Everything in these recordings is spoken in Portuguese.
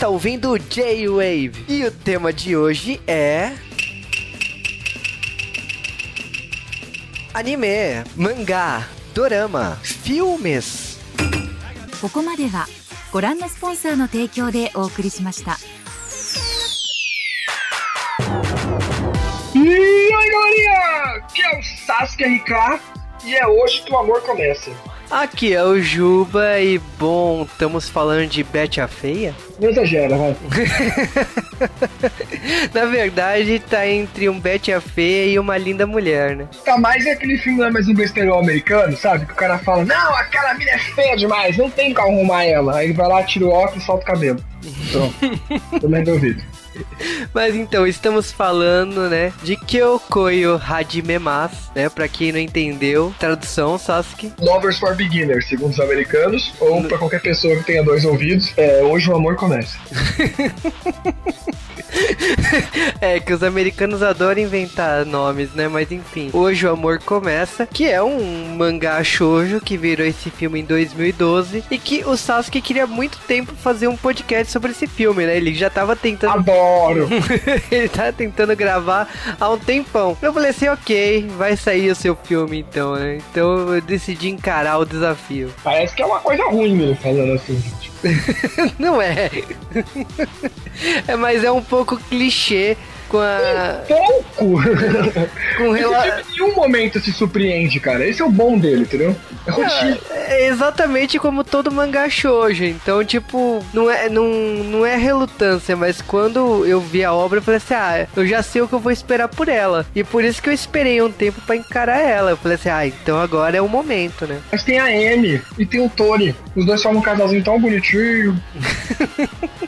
Você está ouvindo o J-Wave e o tema de hoje é. Anime, mangá, dorama, filmes. ここまではご覧のスポンサーの提供でお送りしました。 E aí, galerinha! Aqui é o Sasuke RK e é hoje que o amor começa. Aqui é o Juba e bom, estamos falando de Betty a Feia? Não exagera, vai. Na verdade, tá entre um Betty a Feia e uma linda mulher, né? Tá mais é aquele filme, é mais um besterol americano, sabe? Que o cara fala, não, aquela mina é feia demais, não tem como arrumar ela. Aí ele vai lá, tira o óculos e solta o cabelo. Pronto, tô mais ouvido. Mas então, estamos falando, né, de Kyokoyo Hajime-mas, né, pra quem não entendeu, tradução, Sasuke. Lovers for Beginners, segundo os americanos, ou pra qualquer pessoa que tenha dois ouvidos, é, hoje o amor começa. é, que os americanos adoram inventar nomes, né, mas enfim. Hoje o amor começa, que é um mangá shoujo que virou esse filme em 2012 e que o Sasuke queria muito tempo fazer um podcast sobre esse filme, né, ele já tava tentando... Adoro! ele tava tentando gravar há um tempão. Eu falei assim, ok, vai sair o seu filme então, né? Então eu decidi encarar o desafio. Parece que é uma coisa ruim mesmo falando assim, gente. Não é. é, mas é um pouco clichê com a. Pouco! Com Esse rela... filme em nenhum momento se surpreende, cara. Esse é o bom dele, entendeu? É rotina. É exatamente como todo mangá shoujo. Então, tipo, não é, não, não é relutância, mas quando eu vi a obra, eu falei assim: ah, eu já sei o que eu vou esperar por ela. E por isso que eu esperei um tempo pra encarar ela. Eu falei assim: ah, então agora é o momento, né? Mas tem a Amy e tem o Tony. Os dois formam um casalzinho tão bonitinho.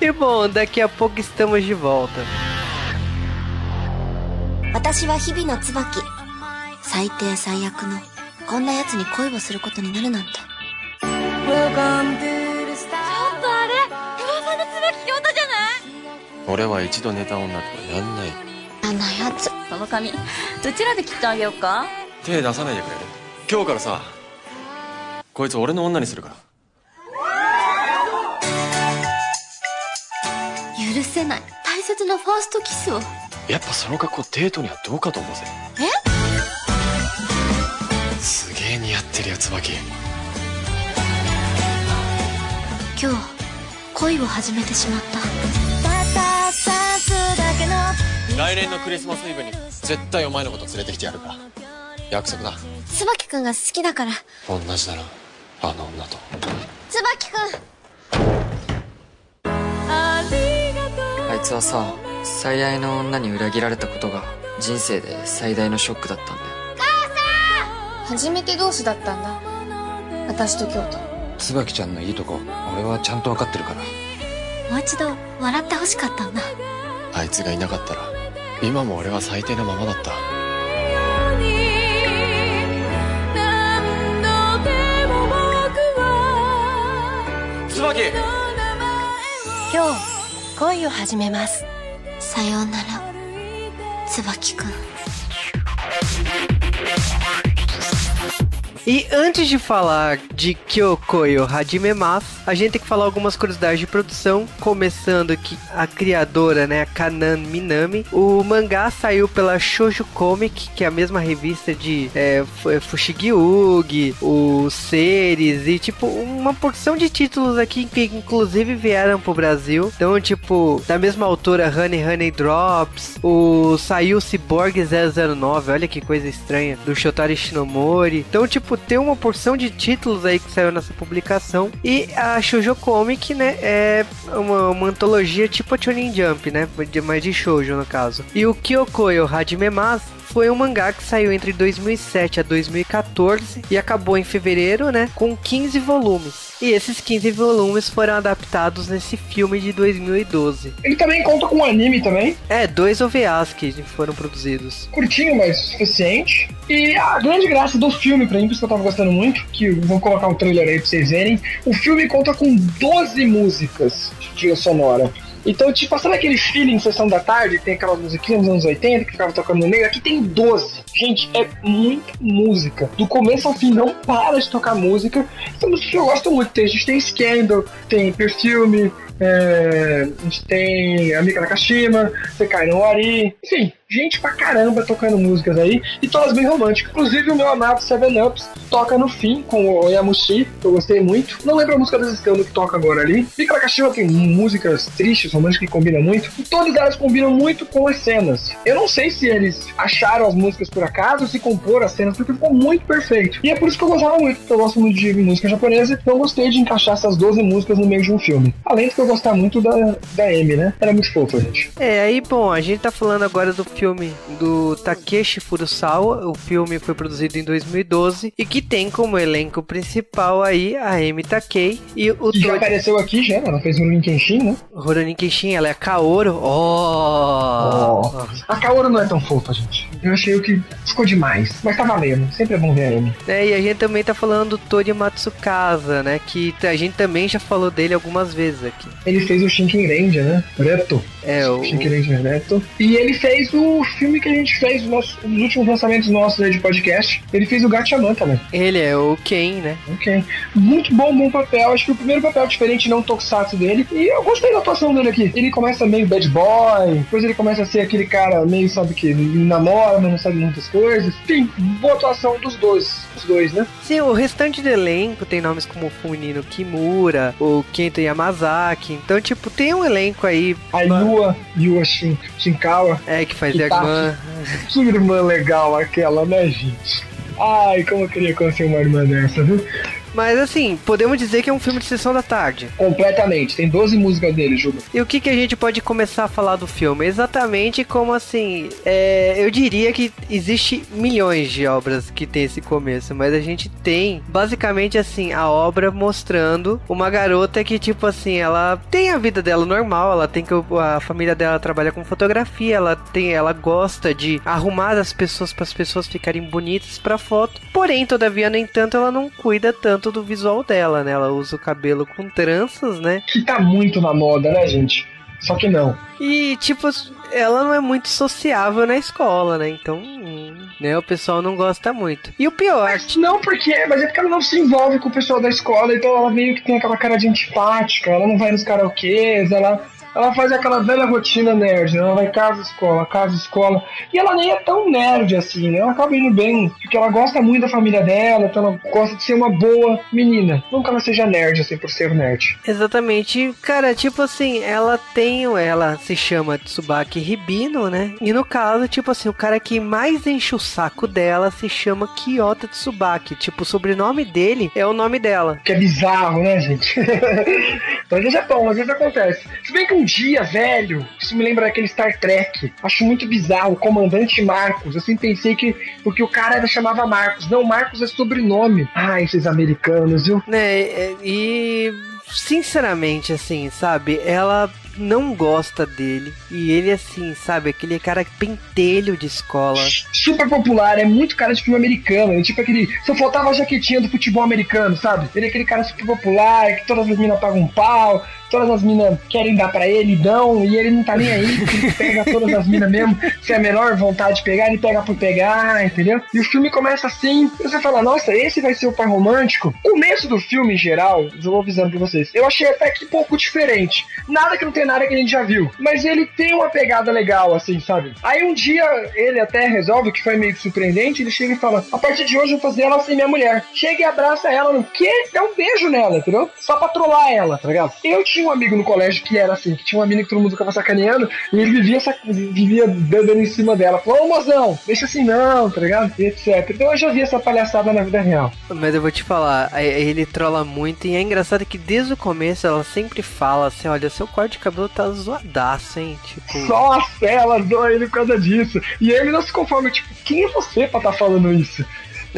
E bom, daqui a pouco estamos de volta. 私は日々の椿。最低最悪の。こんな奴に恋をすることになるなんて。ちょっとあれ？噂の椿京太じゃない？俺は一度寝た女とはやんない。あんなやつその髪うちらで切ってあげようか？手出さないでくれる？今日からさこいつ俺の女にするから。許せない。大切なファーストキスをやっぱその格好デートにはどうかと思うぜ。え？すげえ似合ってるよ椿今日恋を始めてしまった。来年のクリスマスイブに絶対お前のこと連れてきてやるから。約束だ。椿くんが好きだから。同じだな。あの女と。椿くん。あいつはさ最愛の女に裏切られたことが人生で最大のショックだったんだよ。初めて同士だったんだ。私と京都。椿ちゃんのいいとこ俺はちゃんと分かってるから。もう一度笑ってほしかったんだ。あいつがいなかったら今も俺は最低なままだった。椿！今日恋を始めますさようなら椿くん E antes de falar de Kyokoyo Hajime Mas, a gente tem que falar algumas curiosidades de produção, começando que a criadora, né, a Kanan Minami, o mangá saiu pela Shoujo Comic, que é a mesma revista de é, Fu- Fushigi-Ugi, o Series e tipo uma porção de títulos aqui que inclusive vieram pro Brasil. Então, tipo, da mesma autora Honey Honey Drops, o saiu Cyborg 009, olha que coisa estranha, do Shotari Shinomori. Então, tipo, tem uma porção de títulos aí que saiu nessa publicação. E a Shoujo Comic, né, é uma, uma antologia tipo a Shonen Jump, né, mais de shoujo no caso. E o Kyokoyo Hajime foi um mangá que saiu entre 2007 a 2014 e acabou em fevereiro, né, com 15 volumes. E esses 15 volumes foram adaptados nesse filme de 2012. Ele também conta com um anime também. É, dois OVAs que foram produzidos. Curtinho, mas suficiente. E a grande graça do filme, pra mim, por isso que eu tava gostando muito, que vou colocar um trailer aí pra vocês verem. O filme conta com 12 músicas de trilha sonora. Então, tipo, sabe aquele feeling sessão da tarde? Tem aquelas musiquinhas dos anos 80 que ficava tocando no meio? Aqui tem 12. Gente, é muita música. Do começo ao fim, não para de tocar música. São músicas que eu gosto muito. A gente tem Scandal, tem Perfume, é, a gente tem a Mika Nakashima, Sekai no Wari, enfim, gente pra caramba tocando músicas aí, e todas bem românticas. Inclusive o meu amado Seven Ups toca no fim com o Yamushi, que eu gostei muito. Não lembro a música desse Scandal que toca agora ali. Mika Nakashima tem músicas tristes, românticas que combinam muito, e todas elas combinam muito com as cenas. Eu não sei se eles acharam as músicas por acaso se compor as cenas, porque ficou muito perfeito. E é por isso que eu gostava muito, porque eu gosto muito de música japonesa, então gostei de encaixar essas 12 músicas no meio de um filme. Além de que eu gostar muito da, da Amy, né? Era muito fofa, gente. É, aí, bom, a gente tá falando agora do filme do Takeshi Furusawa. O filme foi produzido em 2012 e que tem como elenco principal aí a Amy Takei e o Que já apareceu aqui já, ela fez um Kenshin, né? Rurouni Kenshin, ela é a Kaoru. Oh! Oh. A Kaoru não é tão fofa, gente. Eu achei que ficou demais, mas tá valendo. Sempre é bom ver Amy. É, e a gente também tá falando do Tori Matsukasa, né? Que a gente também já falou dele algumas vezes aqui. Ele fez o Shinken Ranger, né? Reto. É, o. Shinken Ranger Reto. E ele fez o filme que a gente fez, os, nossos, os últimos lançamentos nossos aí de podcast. Ele fez o Gatchaman também. Ele é o Ken, né? Ok. Muito bom, bom papel. Acho que o primeiro papel diferente, não tokusatsu dele. E eu gostei da atuação dele aqui. Ele começa meio bad boy, depois ele começa a ser aquele cara meio, sabe que, namora, mas não sabe muitas coisas. Enfim, boa atuação dos dois. Os dois, né? Sim, o restante do elenco tem nomes como Funino Kimura, o Kento Yamazaki. Então, tipo, tem um elenco aí. A Yua, Yua Shin, Shinkawa. É, que faz irmã. Que irmã legal aquela, né, gente? Ai, como eu queria conhecer uma irmã dessa, viu? Mas assim, podemos dizer que é um filme de sessão da tarde. Completamente. Tem 12 músicas dele, Juba. E o que, que a gente pode começar a falar do filme? Exatamente como assim. é, eu diria que existe milhões de obras que tem esse começo, mas a gente tem basicamente assim a obra mostrando uma garota que, tipo assim, ela tem a vida dela normal, ela tem que. A família dela trabalha com fotografia, ela tem. Ela gosta de arrumar as pessoas para as pessoas ficarem bonitas pra foto. Porém, todavia, no entanto, ela não cuida tanto do visual dela, né? Ela usa o cabelo com tranças, né? Que tá muito na moda, né, gente? Só que não. E, tipo, ela não é muito sociável na escola, né? Então, né, o pessoal não gosta muito. E o pior, Mas não porque, mas é porque ela não se envolve com o pessoal da escola, então ela meio que tem aquela cara de antipática, ela não vai nos karaokês, ela, ela faz aquela velha rotina nerd, né? Ela vai casa, escola, casa, escola. E ela nem é tão nerd assim, né? Ela acaba indo bem, porque ela gosta muito da família dela, então ela gosta de ser uma boa menina. Que ela seja nerd, assim, por ser nerd. Exatamente. Cara, tipo assim, ela tem. Ela se chama Tsubaki Ribino, né? E no caso, tipo assim, o cara que mais enche o saco dela se chama Kyoto Tsubaki. Tipo, o sobrenome dele é o nome dela. Que é bizarro, né, gente? mas é Japão, às vezes acontece. Se bem que um dia, velho, isso me lembra daquele Star Trek. Acho muito bizarro, o comandante Marcos. Eu sempre pensei que. Porque o cara era, chamava Marcos. Não, Marcos é sobrenome. Ah, esses americanos, viu? Né? é- E. Sinceramente, assim, sabe? Ela não gosta dele. E ele, assim, sabe? Aquele cara pentelho de escola. Super popular, é muito cara de filme americano. É tipo aquele. Só faltava a jaquetinha do futebol americano, sabe? Ele é aquele cara super popular, que todas as minas pagam um pau, todas as minas querem dar pra ele, dão, e ele não tá nem aí, ele pega todas as minas mesmo. Se é a menor vontade de pegar, ele pega por pegar, entendeu? E o filme começa assim, e você fala, nossa, esse vai ser o par romântico. O começo do filme, em geral, eu vou avisando pra vocês, eu achei até que pouco diferente. Nada que não tem nada que a gente já viu. Mas ele tem uma pegada legal, assim, sabe? Aí um dia ele até resolve, que foi meio surpreendente, ele chega e fala: A partir de hoje eu vou fazer ela ser minha mulher. Chega e abraça ela no quê? Dá um beijo nela, entendeu? Só pra trollar ela, tá ligado? Eu tinha um amigo no colégio que era assim, que tinha uma mina que todo mundo ficava sacaneando, e ele vivia, vivia dando em cima dela. Falou, ô mozão, deixa assim não, tá ligado? E etc. Então eu já vi essa palhaçada na vida real. Mas eu vou te falar, aí ele trola muito e é engraçado que desde o começo ela sempre fala assim, olha, seu corte de cabelo tá zoadaço, hein? Tipo. Só a Cela zoa ele por causa disso. E ele não se conforma, tipo, quem é você pra tá falando isso?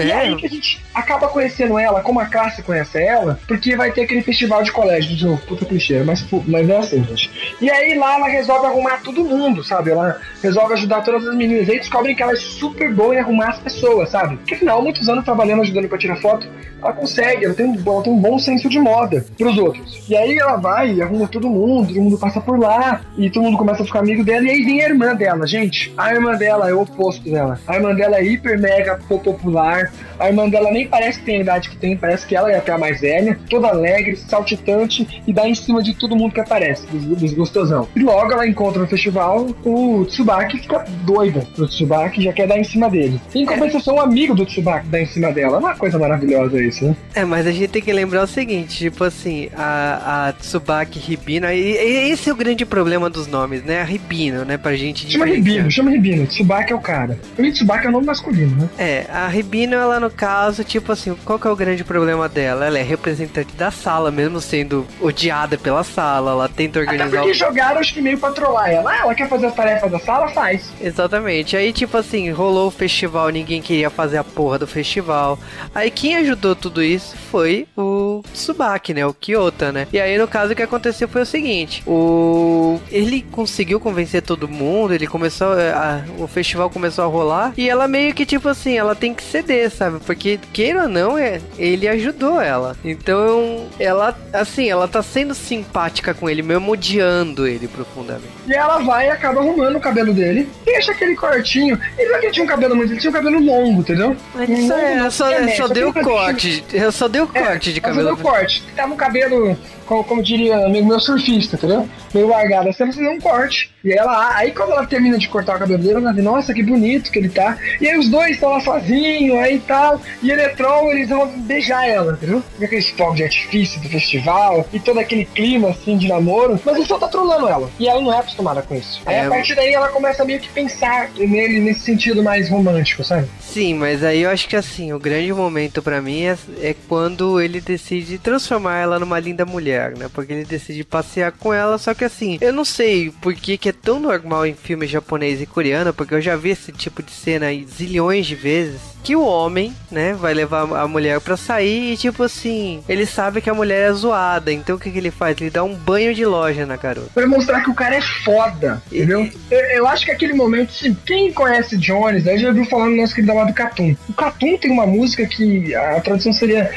E É. aí que a gente acaba conhecendo ela como a classe conhece ela, porque vai ter aquele festival de colégio de novo, puta clichê, mas, mas é assim, gente. E aí lá ela resolve arrumar todo mundo, sabe? Ela resolve ajudar todas as meninas. E aí descobrem que ela é super boa em arrumar as pessoas, sabe? Porque afinal, muitos anos trabalhando, ajudando pra tirar foto, ela consegue, ela tem, um, ela tem um bom senso de moda pros outros. E aí ela vai e arruma todo mundo, todo mundo passa por lá, e todo mundo começa a ficar amigo dela, e aí vem a irmã dela, gente. A irmã dela é o oposto dela. A irmã dela é hiper mega popular. A irmã dela nem parece que tem a idade que tem, parece que ela é até a mais velha, toda alegre, saltitante e dá em cima de todo mundo que aparece, dos, dos gostosão. E logo ela encontra no festival o Tsubaki fica doida pro Tsubaki já quer dar em cima dele. Em compensação, o amigo do Tsubaki dá em cima dela. É uma coisa maravilhosa isso, né? É, mas a gente tem que lembrar o seguinte, tipo assim, a, a Tsubaki Ribino, e, e esse é o grande problema dos nomes, né? A Ribino, né? Pra gente Chama Ribino, chama Ribino. Tsubaki é o cara. E Tsubaki é o nome masculino, né? É, a Ribino, ela no caso, tipo assim, qual que é o grande problema dela? Ela é representante da sala, mesmo sendo odiada pela sala, ela tenta organizar... Até porque jogaram, acho que meio pra trollar ela. Ah, ela quer fazer as tarefas da sala, faz. Exatamente. Aí, tipo assim, rolou o festival, ninguém queria fazer a porra do festival. Aí quem ajudou tudo isso foi o Tsubaki, né? O Kyota, né? E aí, no caso, o que aconteceu foi o seguinte: o. Ele conseguiu convencer todo mundo, ele começou. A... O festival começou a rolar. E ela meio que, tipo assim, ela tem que ceder, sabe? Porque, queira ou não, é... ele ajudou ela. Então, ela, assim, ela tá sendo simpática com ele, mesmo odiando ele profundamente. E ela vai e acaba arrumando o cabelo dele. Deixa aquele cortinho. Ele não é que ele tinha um cabelo muito, ele tinha um cabelo longo, entendeu? Isso é, eu só, eu só dei o corte. Eu só dei o corte é, de cabelo. Só deu corte. Tava um cabelo, como, como diria amigo meu surfista, entendeu? Meio largado. Assim, você fazer um corte. E aí ela, aí quando ela termina de cortar o cabelo dele, ela diz, nossa, que bonito que ele tá. E aí os dois estão lá sozinhos, aí tal. E Eletron, eles vão beijar ela, entendeu? Com aqueles fogos de artifício do festival e todo aquele clima assim de namoro. Mas ele só tá trolando ela. E ela não é acostumada com isso. Aí É, a partir daí ela começa meio que pensar nele nesse sentido mais romântico, sabe? Sim, mas aí eu acho que assim, o grande momento pra mim é, é quando ele decide transformar ela numa linda mulher, né? Porque ele decide passear com ela, só que assim, eu não sei por que, que é tão normal em filme japonês e coreano, porque eu já vi esse tipo de cena aí zilhões de vezes, que o homem, né, vai levar a mulher pra sair e tipo assim, ele sabe que a mulher é zoada, então o que, que ele faz? Ele dá um banho de loja na garota. Pra mostrar que o cara é foda, entendeu? Eu, eu acho que aquele momento, se quem conhece Jones, aí já viu falando no nosso querido amado Catum. O Catum tem uma música que a tradução seria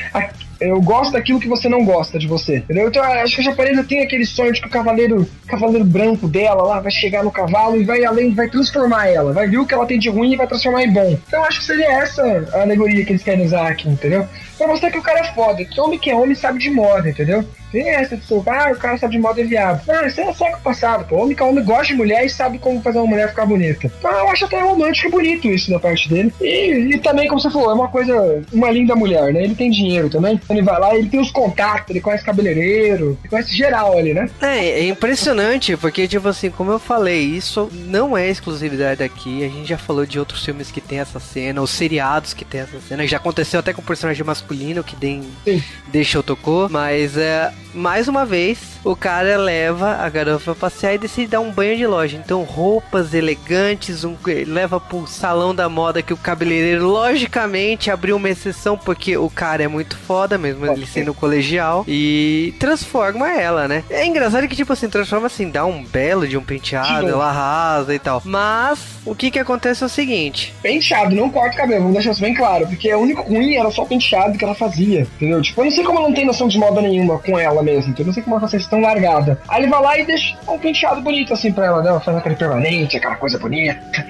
eu gosto daquilo que você não gosta de você, entendeu? Então acho que a japonesa tem aquele sonho de que o cavaleiro, cavaleiro branco dela lá vai chegar no cavalo e vai além, vai transformar ela, vai ver o que ela tem de ruim e vai transformar em bom. Então acho que seria essa a alegoria que eles querem usar aqui, entendeu? Pra mostrar que o cara é foda, que homem que é homem sabe de moda, entendeu? Essa ser, ah, o cara sabe de moda é viado. Não, isso é século passado, pô. Homem homem gosta de mulher e sabe como fazer uma mulher ficar bonita. Então eu acho até romântico e bonito isso da parte dele. E, e também, como você falou, é uma coisa, uma linda mulher, né? Ele tem dinheiro também. Ele vai lá, ele tem os contatos, ele conhece cabeleireiro, ele conhece geral ali, né? É, é impressionante, porque, tipo assim, como eu falei, isso não é exclusividade daqui. A gente já falou de outros filmes que tem essa cena, os seriados que tem essa cena. Já aconteceu até com o personagem masculino que tem, Sim. eu tocou. Mas, é, mais uma vez, o cara leva a garota pra passear e decide dar um banho de loja. Então, roupas elegantes, um, leva pro salão da moda que o cabeleireiro, logicamente, abriu uma exceção, porque o cara é muito foda, mesmo ele sendo colegial, e transforma ela, né? É engraçado que, tipo assim, transforma assim, dá um belo de um penteado, ela arrasa e tal. Mas, o que que acontece é o seguinte. Penteado, não corta o cabelo, vamos deixar isso bem claro. Porque o único ruim era só o penteado que ela fazia, entendeu? Tipo, eu não sei como ela não tem noção de moda nenhuma com ela entendeu? Eu não sei como ela faz isso tão largada. Aí ele vai lá e deixa um penteado bonito assim pra ela, né? Ela faz aquele permanente, aquela coisa bonita.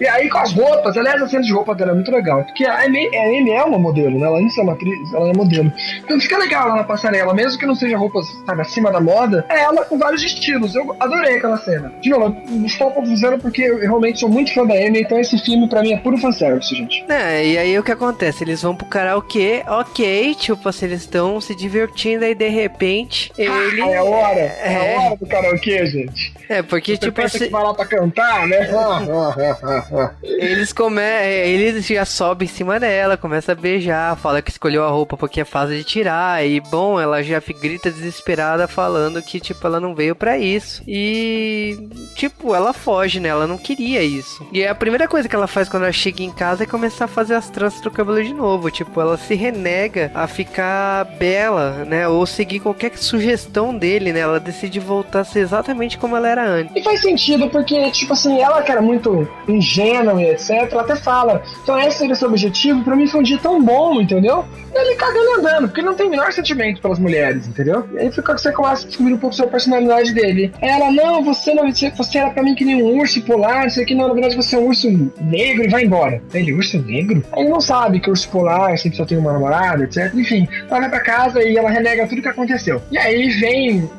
E aí com as roupas, aliás, a cena de roupa dela é muito legal. Porque a Amy, a Amy é uma modelo, né? Ela não é uma atriz, ela é modelo. Então fica legal lá na passarela, mesmo que não seja roupas, sabe, acima da moda, é ela com vários estilos. Eu adorei aquela cena. De novo, eu estou confusando porque eu realmente sou muito fã da Amy, então esse filme pra mim é puro fanservice, gente. É, e aí o que acontece? Eles vão pro karaokê, ok, tipo assim, eles estão se divertindo, aí de repente ele. Ah, é a hora, é, É. a hora do karaokê, gente. É, porque Você tipo pensa assim. que vai lá pra cantar, né? Eles come... eles já sobem em cima dela, começa a beijar, fala que escolheu a roupa porque é fase de tirar. E bom, ela já grita desesperada falando que, tipo, ela não veio para isso. E, tipo, ela foge, né? Ela não queria isso. E a primeira coisa que ela faz quando ela chega em casa é começar a fazer as tranças do cabelo de novo. Tipo, ela se renega a ficar bela, né? Ou seguir qualquer sugestão dele, né? Ela decide voltar a ser exatamente como ela era antes. E faz sentido, porque, tipo assim, ela que era muito ingênua e etc, ela até fala, então esse era o seu objetivo, pra mim foi um dia tão bom, entendeu? E ele cagando andando, porque não tem o menor sentimento pelas mulheres, entendeu? E aí fica que você começa a descobrir um pouco sobre a personalidade dele. Ela, não, você não, você era pra mim que nem um urso polar, isso aqui, não, na verdade você é um urso negro e vai embora. Ele, urso negro? Ele não sabe que o urso polar sempre só tem uma namorada, etc. Enfim, ela vai pra casa e ela renega tudo que aconteceu. E aí vem,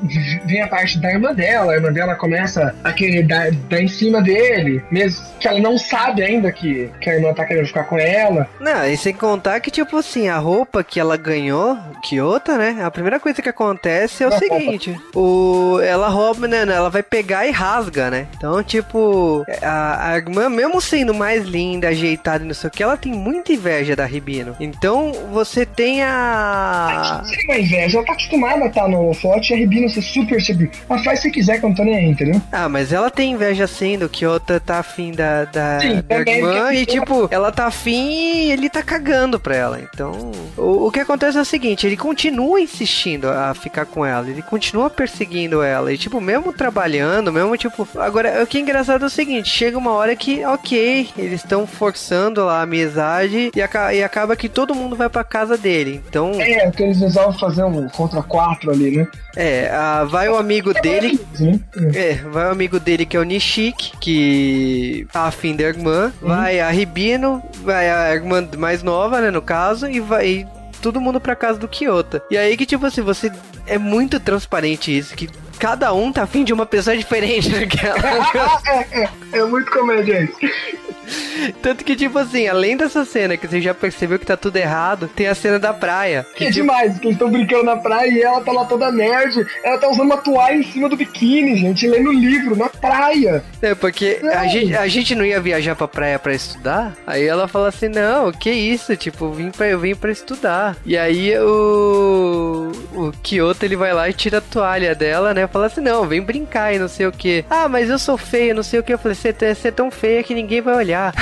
vem a parte da irmã dela, a irmã dela começa a querer dar, dar em cima dele, mesmo que ela não sabe ainda que, que a irmã tá querendo ficar com ela. Não, e sem contar que, tipo assim, a roupa que ela ganhou, Kyoto, né? A primeira coisa que acontece é o seguinte: o, ela rouba, né? Ela vai pegar e rasga, né? Então, tipo, a, a irmã, mesmo sendo mais linda, ajeitada e não sei o que, ela tem muita inveja da Ribino. Então, você tem a. Não uma inveja, ela tá acostumada estar no forte e a Ribino ser super, super. Ela faz se quiser, que eu não tô nem aí, entendeu? Ah, mas ela tem inveja sim do Kyoto tá afim da, da, Sim, da irmã e, tipo, ela tá afim e ele tá cagando pra ela. Então, o, o que acontece é o seguinte: ele continua insistindo a ficar com ela, ele continua perseguindo ela. E, tipo, mesmo trabalhando, mesmo, tipo. Agora, o que é engraçado é o seguinte: chega uma hora que, ok, eles estão forçando lá a amizade e, aca e acaba que todo mundo vai pra casa dele. Então. É, porque eles resolvem fazer um contra quatro ali, né? É, a, vai o amigo é dele. Né? É, vai o amigo dele que é o Nishik, que tá afim da irmã. Uhum. Vai a Ribino, vai a irmã mais nova, né, no caso, e vai todo mundo pra casa do Kyoto. E aí que, tipo assim, você. É muito transparente isso, que cada um tá afim de uma pessoa diferente naquela. é, é, é muito comédia isso. Tanto que, tipo assim, além dessa cena que você já percebeu que tá tudo errado, tem a cena da praia. Que, é demais, que eles estão brincando na praia e ela tá lá toda nerd. Ela tá usando uma toalha em cima do biquíni, gente, lendo livro na praia. É, porque a gente, a gente não ia viajar pra praia pra estudar. Aí ela fala assim: não, que isso? Tipo, eu vim pra, eu vim pra estudar. E aí o. O Kyoto ele vai lá e tira a toalha dela, né? Fala assim: não, vem brincar e não sei o que. Ah, mas eu sou feia, não sei o que. Eu falei: você é tão feia que ninguém vai olhar.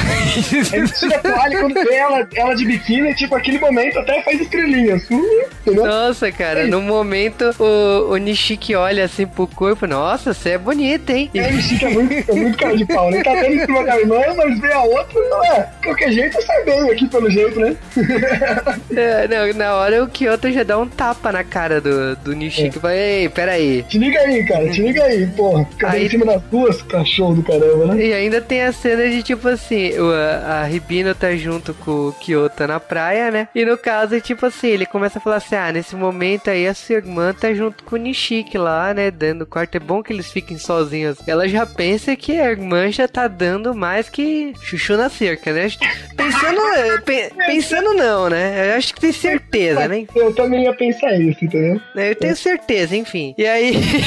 Ele tira a toalha quando ela, ela de biquíni, tipo, aquele momento até faz estrelinhas. Entendeu? Nossa, cara, no momento o, o Nishiki olha assim pro corpo, nossa, você é bonita, hein? É, o Nishiki é muito, é muito cara de pau, né? Tá até em cima da irmã, mas vê a outra, não é. Qualquer jeito sai bem aqui pelo jeito, né? é, não, na hora o Kyoto já dá um tapa na cara do, do Nishiki. É. Fala, ei, peraí. Te liga aí, cara, te liga aí, porra. Fica em cima das duas, cachorro do caramba, né? E ainda tem a cena de tipo assim a, a Ribino tá junto com o Kyoto na praia, né? E no caso, tipo assim, ele começa a falar assim: ah, nesse momento aí a sua irmã tá junto com o Nishiki lá, né? Dando quarto. É bom que eles fiquem sozinhos. Ela já pensa que a irmã já tá dando mais que chuchu na cerca, né? Pensando, pe, pensando não, né? Eu acho que tem certeza, né? Eu também ia pensar isso, entendeu? Eu tenho certeza, enfim. E aí.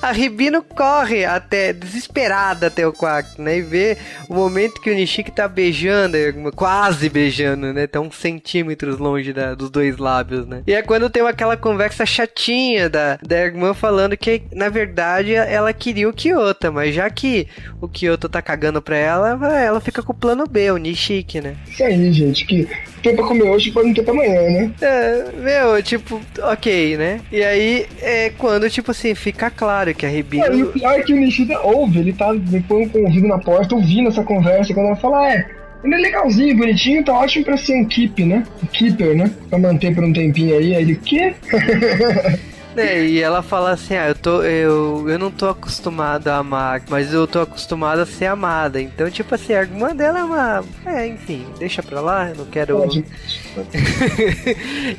a Ribino corre até, desesperada até o quarto, né? E vê o momento que o Nishiki tá beijando, quase beijando, né? Tá uns centímetros longe da, dos dois lábios, né? E é quando tem aquela conversa chatinha da, da irmã falando que, na verdade, ela queria o Kyoto, mas já que o Kyoto tá cagando pra ela, ela fica com o plano B, o Nishiki, né? Isso aí, gente, que tem pra comer hoje pode não ter pra amanhã, né? É, meu, tipo, ok, né? E aí é quando, tipo assim, fica claro que a Ribino. É, e o pior é que o Nishida ouve, ele tá com o ouvido na porta, ouvindo essa conversa, quando ela fala, ah, é. Ele é legalzinho, bonitinho, tá ótimo pra ser um keep, né? Um keeper, né? Pra manter por um tempinho aí. Aí ele, quê? É, e ela fala assim: ah, eu, tô, eu, eu não tô acostumada a amar, mas eu tô acostumada a ser amada. Então, tipo assim, a irmã dela é uma. É, enfim, deixa pra lá, eu não quero.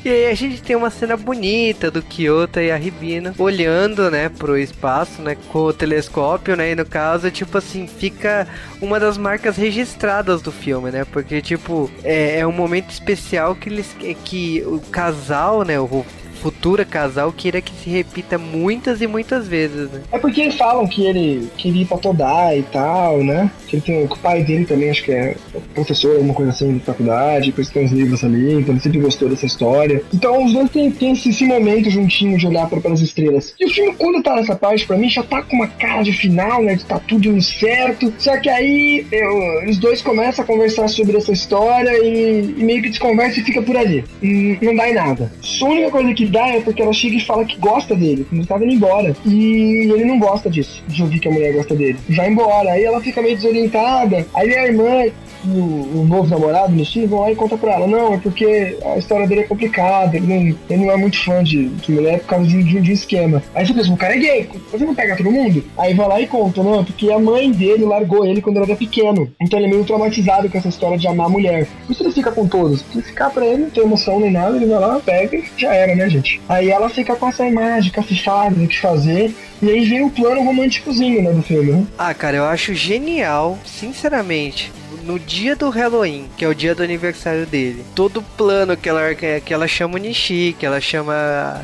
e aí a gente tem uma cena bonita do Kyoto e a Ribina olhando, né, pro espaço, né, com o telescópio, né, e no caso, tipo assim, fica uma das marcas registradas do filme, né, porque, tipo, é, é um momento especial que eles, que o casal, né, o futura casal queira que se repita muitas e muitas vezes, né? É porque falam que ele queria ir pra Todai e tal, né? Que ele tem, o pai dele também acho que é professor, alguma coisa assim, de faculdade, depois tem uns livros ali, então ele sempre gostou dessa história. Então os dois têm, têm esse, esse momento juntinho de olhar para as estrelas. E o filme, quando tá nessa parte, pra mim, já tá com uma cara de final, né? De tá tudo indo certo. Só que aí eu, os dois começam a conversar sobre essa história e, e meio que desconversa e fica por ali. Hum, não dá em nada. A única coisa que dá é porque ela chega e fala que gosta dele, que ele tava indo embora. E ele não gosta disso, de ouvir que a mulher gosta dele. Vai embora. Aí ela fica meio desorientada. Aí a irmã o, o, novo namorado, no Steve, vão lá e conta pra ela, não, é porque a história dele é complicada, ele não, ele não é muito fã de, de mulher por causa de, de, de esquema. Aí você pensa, o cara é gay, você não pega todo mundo? Aí vai lá e conta, não, é porque a mãe dele largou ele quando ele era pequeno. Então ele é meio traumatizado com essa história de amar a mulher. Por isso ele fica com todos. Se ficar pra ele, não tem emoção nem nada, ele vai lá, pega e já era, né, gente? Aí ela fica com essa imagem, chave do que fazer. E aí vem o plano românticozinho, né, do filme, né? Ah, cara, eu acho genial, sinceramente no dia do Halloween, que é o dia do aniversário dele, todo o plano que ela, que ela chama o Nishi, que ela chama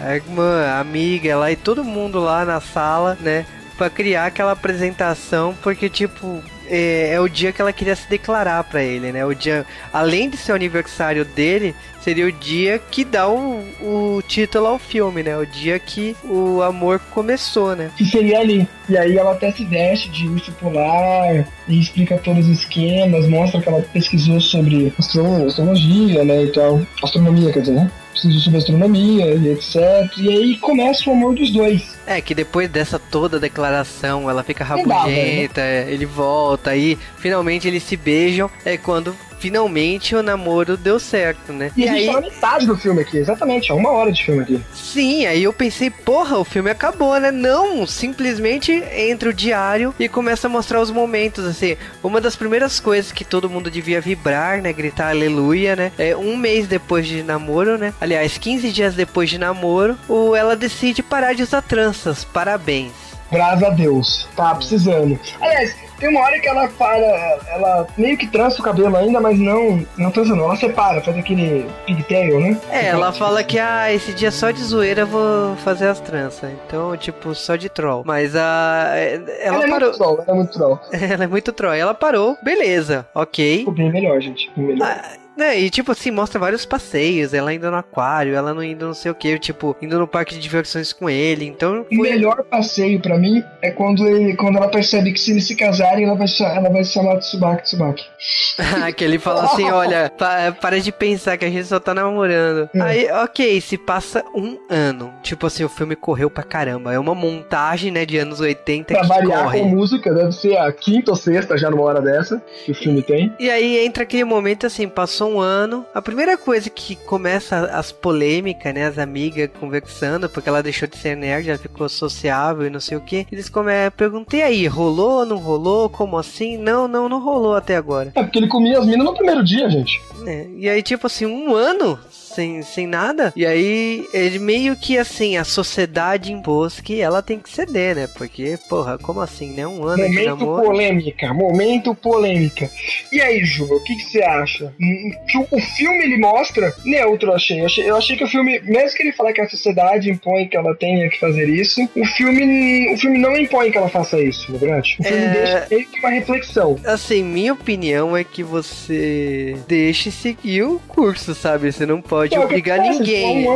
a irmã, a amiga, ela e todo mundo lá na sala, né? Pra criar aquela apresentação, porque, tipo, é, é, o dia que ela queria se declarar para ele, né? O dia, além de ser o aniversário dele, seria o dia que dá o, o título ao filme, né? O dia que o amor começou, né? Que seria ali. E aí ela até se veste de urso polar e explica todos os esquemas, mostra que ela pesquisou sobre astrologia, né? E tal. Astronomia, quer dizer, né? Pesquisou sobre astronomia e etc. E aí começa o amor dos dois. É, que depois dessa toda declaração, ela fica rabugenta, né? ele volta, aí finalmente eles se beijam, é quando finalmente o namoro deu certo, né? E, e a aí... tá na metade do filme aqui, exatamente, é uma hora de filme aqui. Sim, aí eu pensei, porra, o filme acabou, né? Não, simplesmente entra o diário e começa a mostrar os momentos, assim. Uma das primeiras coisas que todo mundo devia vibrar, né? Gritar aleluia, né? É um mês depois de namoro, né? Aliás, 15 dias depois de namoro, o ela decide parar de usar tranças. Parabéns. Graças a Deus. Tá precisando. Aliás, tem uma hora que ela para, ela meio que trança o cabelo ainda, mas não, não trança não, ela separa, faz aquele pigtail, né? É, ela fala que, ah, esse dia só de zoeira eu vou fazer as tranças. Então, tipo, só de troll. Mas a. Ela, ela é parou. Muito troll, ela é muito troll. ela é muito troll. Ela parou, beleza, ok. Ficou bem melhor, gente. Bem melhor. Ah, né, e tipo assim, mostra vários passeios, ela indo no aquário, ela não indo não sei o que, tipo, indo no parque de diversões com ele, então... Foi... O melhor passeio para mim é quando, ele, quando ela percebe que se eles se casarem, ela vai, ela vai se chamar Tsubaki Tsubaki. que ele fala assim, olha, pa, para de pensar que a gente só tá namorando. É. Aí, ok, se passa um ano, tipo assim, o filme correu pra caramba, é uma montagem, né, de anos 80 pra que variar corre. com música, deve ser a quinta ou sexta já numa hora dessa, que o filme tem. E aí entra aquele momento assim, passou um ano. A primeira coisa que começa as polêmicas, né? As amigas conversando, porque ela deixou de ser nerd, ela ficou sociável e não sei o que. Eles come... perguntei aí, rolou, não rolou? Como assim? Não, não, não rolou até agora. É porque ele comia as minas no primeiro dia, gente. É, e aí, tipo assim, um ano sem, sem nada. E aí, ele meio que assim, a sociedade impôs que ela tem que ceder, né? Porque, porra, como assim, né? Um ano momento de namoro. polêmica, momento polêmica. E aí, Ju, o que, que você acha? Hum, que o, filme ele mostra neutro, eu achei. eu achei. Eu achei que o filme, mesmo que ele falar que a sociedade impõe que ela tenha que fazer isso, o filme, o filme não impõe que ela faça isso, na verdade. O filme é... deixa meio que uma reflexão. Assim, minha opinião é que você deixe seguir o curso, sabe? Você não pode pode obrigar ninguém.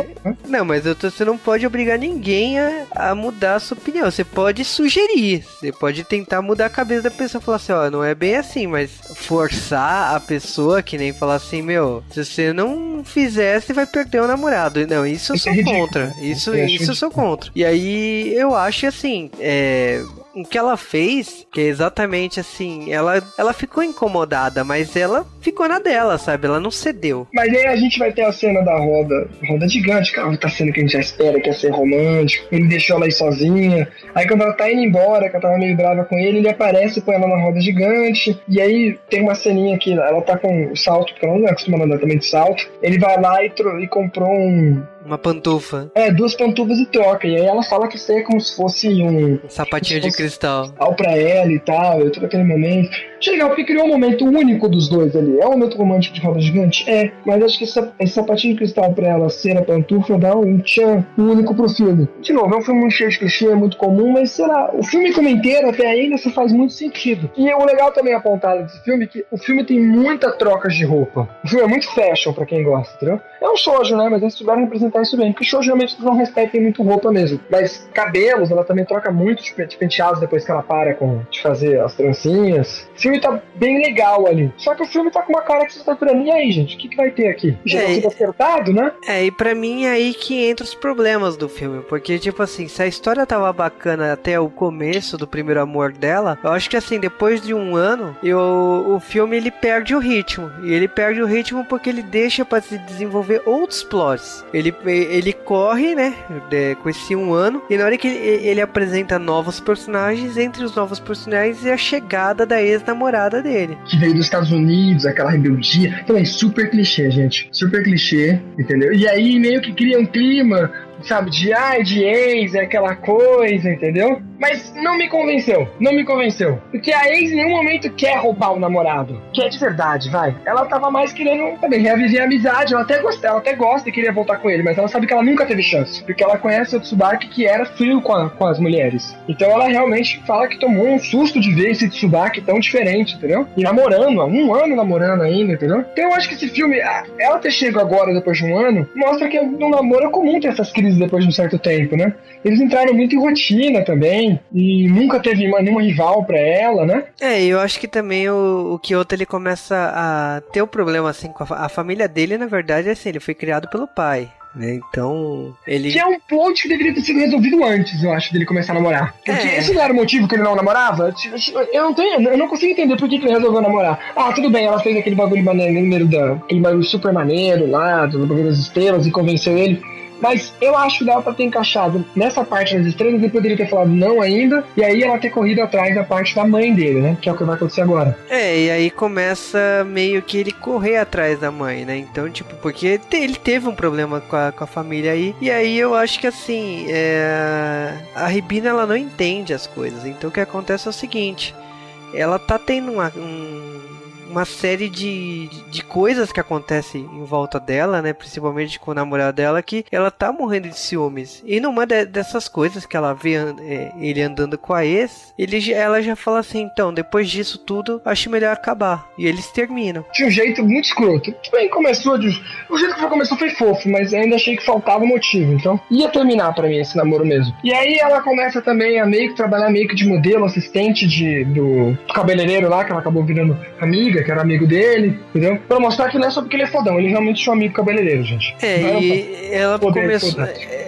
Não, mas tô, você não pode obrigar ninguém a, a, mudar a sua opinião. Você pode sugerir. Você pode tentar mudar a cabeça da pessoa falar assim, ó, não é bem assim, mas forçar a pessoa que nem falar assim, meu, se você não fizer, você vai perder o namorado. Não, isso eu sou é contra. Isso, isso eu sou contra. E aí eu acho assim, é o que ela fez, que é exatamente assim, ela, ela ficou incomodada, mas ela ficou na dela, sabe? Ela não cedeu. Mas aí a gente vai ter a cena da roda, roda gigante, que tá sendo que a gente já espera, que ia ser romântico. Ele deixou ela aí sozinha. Aí quando ela tá indo embora, que ela tava meio brava com ele, ele aparece põe ela na roda gigante. E aí tem uma ceninha que ela tá com salto, porque ela não é acostumada a andar também de salto. Ele vai lá e, e comprou um, uma pantufa. É, duas pantufas e troca. E aí ela fala que isso é como se fosse um. Sapatinho de cristal. Ao pra ela e tal, e todo aquele momento. Achei legal, porque criou um momento único dos dois ali. É um momento romântico de roda gigante? É, mas acho que essa, esse sapatinho de cristal pra ela ser a pantufa dá um tchan único pro filme. De novo, é um filme muito cheio de clichê, é muito comum, mas sei lá, o filme como inteiro até ainda isso faz muito sentido. E o legal também apontado desse filme é que o filme tem muita troca de roupa. O filme é muito fashion pra quem gosta, entendeu? É um shoujo, né? Mas eles souberam representar isso bem. Porque shoujo geralmente não respeitam muito roupa mesmo. Mas cabelos, ela também troca muito de penteados depois que ela para com, de fazer as trancinhas. O filme tá bem legal ali. Só que o filme tá com uma cara que você tá esperando. E aí, gente? O que, que vai ter aqui? Já é, sido acertado, né? É, e pra mim é aí que entra os problemas do filme. Porque, tipo assim, se a história tava bacana até o começo do primeiro amor dela, eu acho que assim, depois de um ano, eu, o filme ele perde o ritmo. E ele perde o ritmo porque ele deixa para se desenvolver outros plots. Ele, ele corre, né, de, com esse um ano, e na hora que ele, ele apresenta novos personagens, entre os novos personagens é a chegada da ex-namorada dele. Que veio dos Estados Unidos, aquela rebeldia. Também super clichê, gente. Super clichê, entendeu? E aí meio que cria um clima sabe, de ai, de ex, é aquela coisa, entendeu? Mas não me convenceu, não me convenceu. Porque a ex em nenhum momento quer roubar o namorado. Quer de verdade, vai. Ela tava mais querendo também reaviver a amizade. Ela até gosta, ela até gosta e queria voltar com ele, mas ela sabe que ela nunca teve chance. Porque ela conhece o Tsubaki que era frio com, a, com as mulheres. Então ela realmente fala que tomou um susto de ver esse Tsubaki tão diferente, entendeu? E namorando, há um ano namorando ainda, entendeu? Então eu acho que esse filme, ela ter chego agora depois de um ano, mostra que no namoro é comum ter essas crises depois de um certo tempo, né? Eles entraram muito em rotina também e nunca teve nenhuma rival para ela, né? É, eu acho que também o, o Kyoto ele começa a ter o um problema assim com a, a família dele, na verdade, é assim, ele foi criado pelo pai. Né? Então, ele. Que é um plot que deveria ter sido resolvido antes, eu acho, dele começar a namorar. Porque é. esse não era o motivo que ele não namorava. Eu não tenho, eu não consigo entender por que, que ele resolveu namorar. Ah, tudo bem, ela fez aquele bagulho maneiro da. aquele bagulho super maneiro lá, do bagulho das estrelas, e convenceu ele. Mas eu acho que dava pra ter encaixado nessa parte das estrelas, ele poderia ter falado não ainda, e aí ela ter corrido atrás da parte da mãe dele, né? Que é o que vai acontecer agora. É, e aí começa meio que ele correr atrás da mãe, né? Então, tipo, porque ele teve um problema com a, com a família aí, e aí eu acho que assim, é... a Ribina ela não entende as coisas. Então o que acontece é o seguinte: ela tá tendo uma, um uma série de, de coisas que acontecem em volta dela, né? Principalmente com o namorado dela, que ela tá morrendo de ciúmes. E numa de, dessas coisas que ela vê é, ele andando com a ex, ele, ela já fala assim: então, depois disso tudo, acho melhor acabar. E eles terminam. De um jeito muito escroto. Bem, começou de. O jeito que já começou foi fofo, mas ainda achei que faltava motivo. Então, ia terminar para mim esse namoro mesmo. E aí ela começa também a meio que trabalhar meio que de modelo, assistente de, do cabeleireiro lá, que ela acabou virando amiga que era amigo dele, entendeu? Pra mostrar que não é só porque ele é fodão, ele realmente tinha um amigo cabeleireiro, gente. É, e ela começou,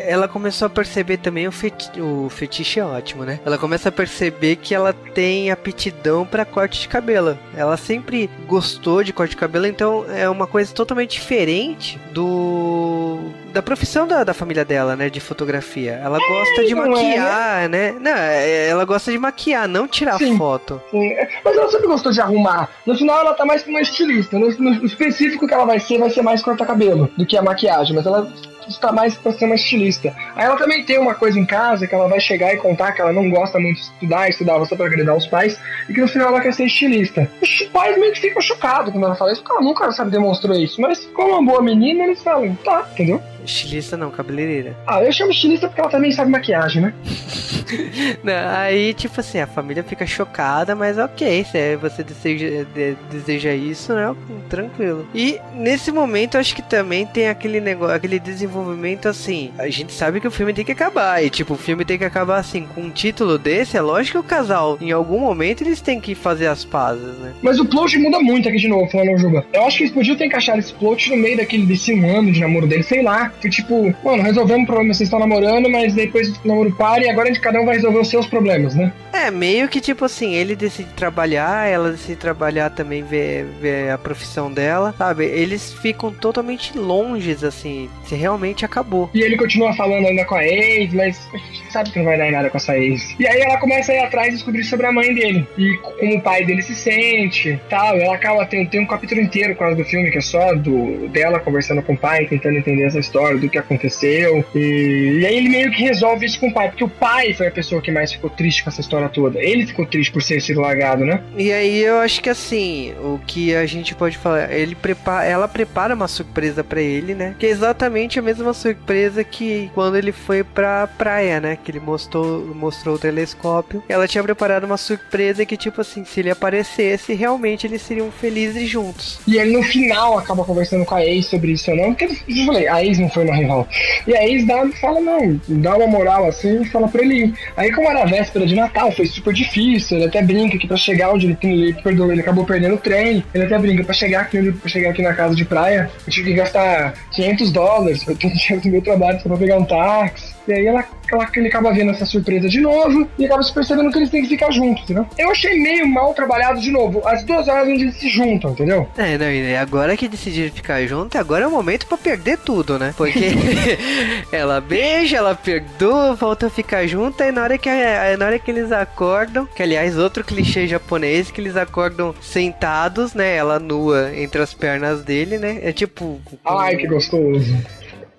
ela começou a perceber também o, feti o fetiche é ótimo, né? Ela começa a perceber que ela tem aptidão para corte de cabelo. Ela sempre gostou de corte de cabelo, então é uma coisa totalmente diferente do da profissão da, da família dela, né? De fotografia. Ela é, gosta de é, maquiar, é. né? Não, é, ela gosta de maquiar, não tirar sim, foto. Sim. Mas ela sempre gostou de arrumar. No final, ela tá mais como uma estilista. No, no específico que ela vai ser, vai ser mais corta-cabelo do que a maquiagem. Mas ela está mais pra ser uma estilista. Aí ela também tem uma coisa em casa que ela vai chegar e contar que ela não gosta muito de estudar, estudava só pra agradar os pais, e que no final ela quer ser estilista. Os pais meio que ficam chocados quando ela fala isso, porque ela nunca, sabe, demonstrou isso. Mas como uma boa menina, eles falam, tá, entendeu? Estilista não, cabeleireira. Ah, eu chamo estilista porque ela também sabe maquiagem, né? não, aí, tipo assim, a família fica chocada, mas ok, se você deseja, de, deseja isso, né? Tranquilo. E nesse momento, acho que também tem aquele negócio, aquele desenvolvimento assim. A gente sabe que o filme tem que acabar. E, tipo, o filme tem que acabar assim, com um título desse. É lógico que o casal, em algum momento, eles têm que fazer as pazes, né? Mas o plot muda muito aqui de novo, falando, Juba. Eu acho que eles podiam ter encaixado esse plot no meio daquele desse um ano de namoro dele, sei lá. Que tipo, mano, resolvemos o problema, vocês estão namorando, mas depois o namoro para e agora cada um vai resolver os seus problemas, né? É, meio que tipo assim, ele decide trabalhar, ela decide trabalhar também, ver, ver a profissão dela, sabe? Eles ficam totalmente longes, assim, se realmente acabou. E ele continua falando ainda com a ex, mas sabe que não vai dar em nada com essa ex. E aí ela começa a ir atrás e descobrir sobre a mãe dele. E como o pai dele se sente, tal. Ela acaba, tem, tem um capítulo inteiro quase do filme que é só do dela conversando com o pai, tentando entender essa história do que aconteceu. E, e aí ele meio que resolve isso com o pai, porque o pai foi a pessoa que mais ficou triste com essa história história toda. Ele ficou triste por ser sido largado, né? E aí eu acho que assim, o que a gente pode falar, ele prepara, ela prepara uma surpresa para ele, né? Que é exatamente a mesma surpresa que quando ele foi pra praia, né? Que ele mostrou, mostrou o telescópio. Ela tinha preparado uma surpresa que, tipo assim, se ele aparecesse, realmente eles seriam felizes juntos. E ele no final acaba conversando com a ex sobre isso, não? Porque eu falei, a ex não foi uma rival. E a ex dá, fala, não, dá uma moral assim e fala pra ele ir. Aí, como era véspera de Natal, foi super difícil. Ele até brinca que pra chegar onde ele, ele, perdoou, ele acabou perdendo o trem. Ele até brinca, pra chegar aqui, pra chegar aqui na casa de praia, eu tive que gastar 500 dólares. Foi todo dinheiro do meu trabalho só pra pegar um táxi. E aí ela, ela, ele acaba vendo essa surpresa de novo e acaba se percebendo que eles têm que ficar juntos, entendeu? Eu achei meio mal trabalhado de novo. As duas horas onde eles se juntam, entendeu? É, não, e agora que decidiram ficar juntos, agora é o momento pra perder tudo, né? Porque ela beija, ela perdoa, volta a ficar junto, e na hora que, na hora que eles acordam, que aliás, outro clichê japonês, que eles acordam sentados, né? Ela nua entre as pernas dele, né? É tipo. Ai, que gostoso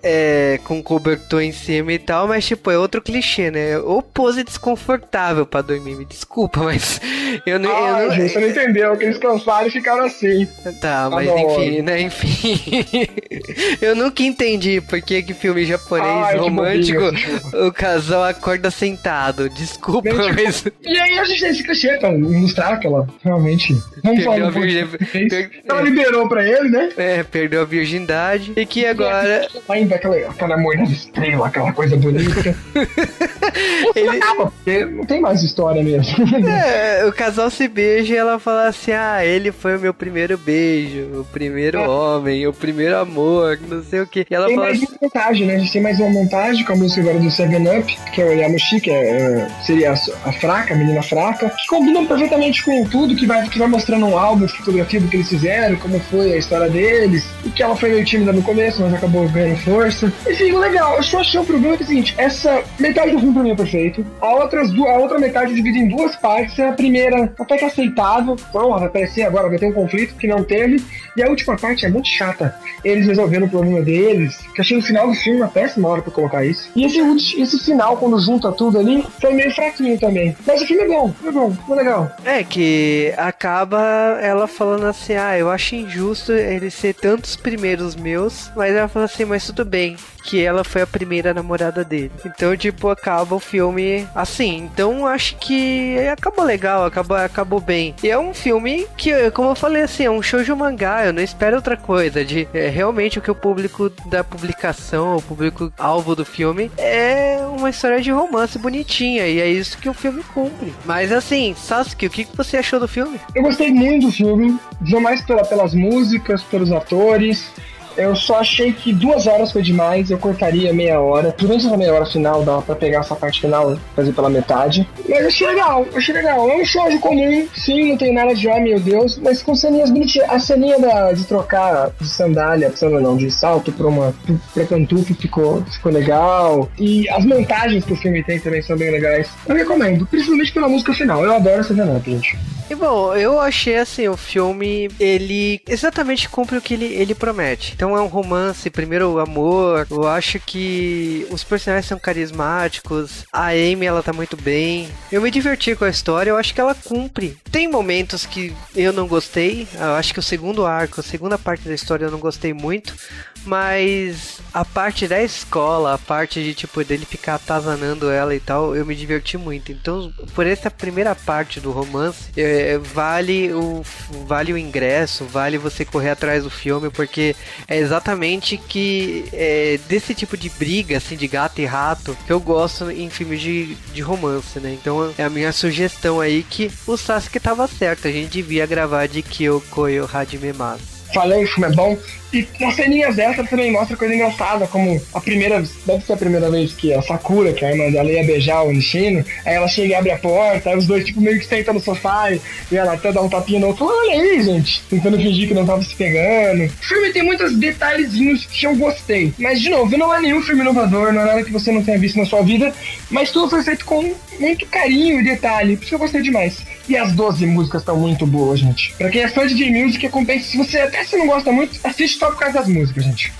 é, com cobertor em cima e tal, mas tipo, é outro clichê, né? Ou pose desconfortável pra dormir, me desculpa, mas eu não. Ah, eu não... Gente, você não entendeu, que eles cansaram e ficaram assim. Tá, mas enfim, né? Enfim. eu nunca entendi por que que filme japonês Ai, romântico o casal acorda sentado. Desculpa, mas. E aí a gente tem esse clichê pra ilustrar que ela realmente. Vamos falar um virgem... per... Ela liberou pra ele, né? É, perdeu a virgindade. E que agora. E aquela, aquela moeda estrela, aquela coisa bonita. Ele... acaba, porque não tem mais história mesmo. É, o casal se beija e ela fala assim: ah, ele foi o meu primeiro beijo, o primeiro é. homem, o primeiro amor, não sei o que. E ela tem fala mais assim, montagem, né? A gente tem mais uma montagem com a música agora do Seven Up, que é o Yamushi, que é, é, seria a, a, fraca, a menina fraca, que combina perfeitamente com tudo que vai, que vai mostrando um álbum, fotografia do que eles fizeram, como foi a história deles, e que ela foi meio tímida no começo, mas acabou ganhando força. Enfim, legal. Eu só achei o problema que é o seguinte: essa metade do filme pra mim é perfeito. A, outras a outra metade divide em duas partes. A primeira, até que aceitável. Porra, vai aparecer agora, vai ter um conflito que não teve. E a última parte é muito chata. Eles resolvendo o problema deles. Que achei no final do filme uma péssima hora pra colocar isso. E esse, esse final, quando junta tudo ali, foi meio fraquinho também. Mas o filme é bom, é bom, é legal. É que acaba ela falando assim: ah, eu acho injusto ele ser tantos primeiros meus. Mas ela fala assim: mas tudo bem que ela foi a primeira namorada dele. Então, tipo, acaba o filme assim. Então, acho que acabou legal, acabou, acabou bem. E é um filme que, como eu falei assim, é um show de mangá. Eu não espero outra coisa. De é, realmente o que o público da publicação, o público alvo do filme, é uma história de romance bonitinha. E é isso que o filme cumpre. Mas assim, Sasuke, o que você achou do filme? Eu gostei muito do filme, não mais pela, pelas músicas, pelos atores. Eu só achei que duas horas foi demais, eu cortaria meia hora. Principalmente essa meia hora final, dá pra pegar essa parte final e fazer pela metade. Mas achei legal, achei legal. É um show de comum, sim, não tem nada de ai meu Deus, mas com ceninhas bonitinhas. A ceninha da, de trocar de sandália, sandália não, de salto pra uma pra pantufa ficou, ficou legal. E as montagens que o filme tem também são bem legais. Eu recomendo, principalmente pela música final. Eu adoro essa Up, gente. E bom, eu achei assim, o filme, ele exatamente cumpre o que ele, ele promete. Então é um romance, primeiro amor. Eu acho que os personagens são carismáticos. A Amy, ela tá muito bem. Eu me diverti com a história, eu acho que ela cumpre. Tem momentos que eu não gostei. Eu acho que o segundo arco, a segunda parte da história eu não gostei muito. Mas a parte da escola, a parte de tipo dele ficar atazanando ela e tal, eu me diverti muito. Então, por essa primeira parte do romance, é, vale o vale o ingresso, vale você correr atrás do filme, porque é exatamente que é, desse tipo de briga assim de gato e rato que eu gosto em filmes de, de romance, né? Então é a minha sugestão aí que o Sasuke tava certo, a gente devia gravar de Kyoko e Hajime Mas. Falei, o filme é bom. E nas ceninhas dessa também mostra coisa engraçada, como a primeira, deve ser a primeira vez que a Sakura, que é a irmã dela, ia beijar o Nishino, aí ela chega e abre a porta, aí os dois, tipo, meio que sentam no sofá e, e ela até dá um tapinha no outro, olha aí, gente, tentando fingir que não tava se pegando. O filme tem muitos detalhezinhos que eu gostei, mas, de novo, não é nenhum filme inovador, não é nada que você não tenha visto na sua vida, mas tudo foi feito com muito carinho e detalhe, por isso que eu gostei demais. E as 12 músicas estão muito boas, gente. Pra quem é fã de J-Music, compensa. Se você até se não gosta muito, assiste só por causa das músicas, gente.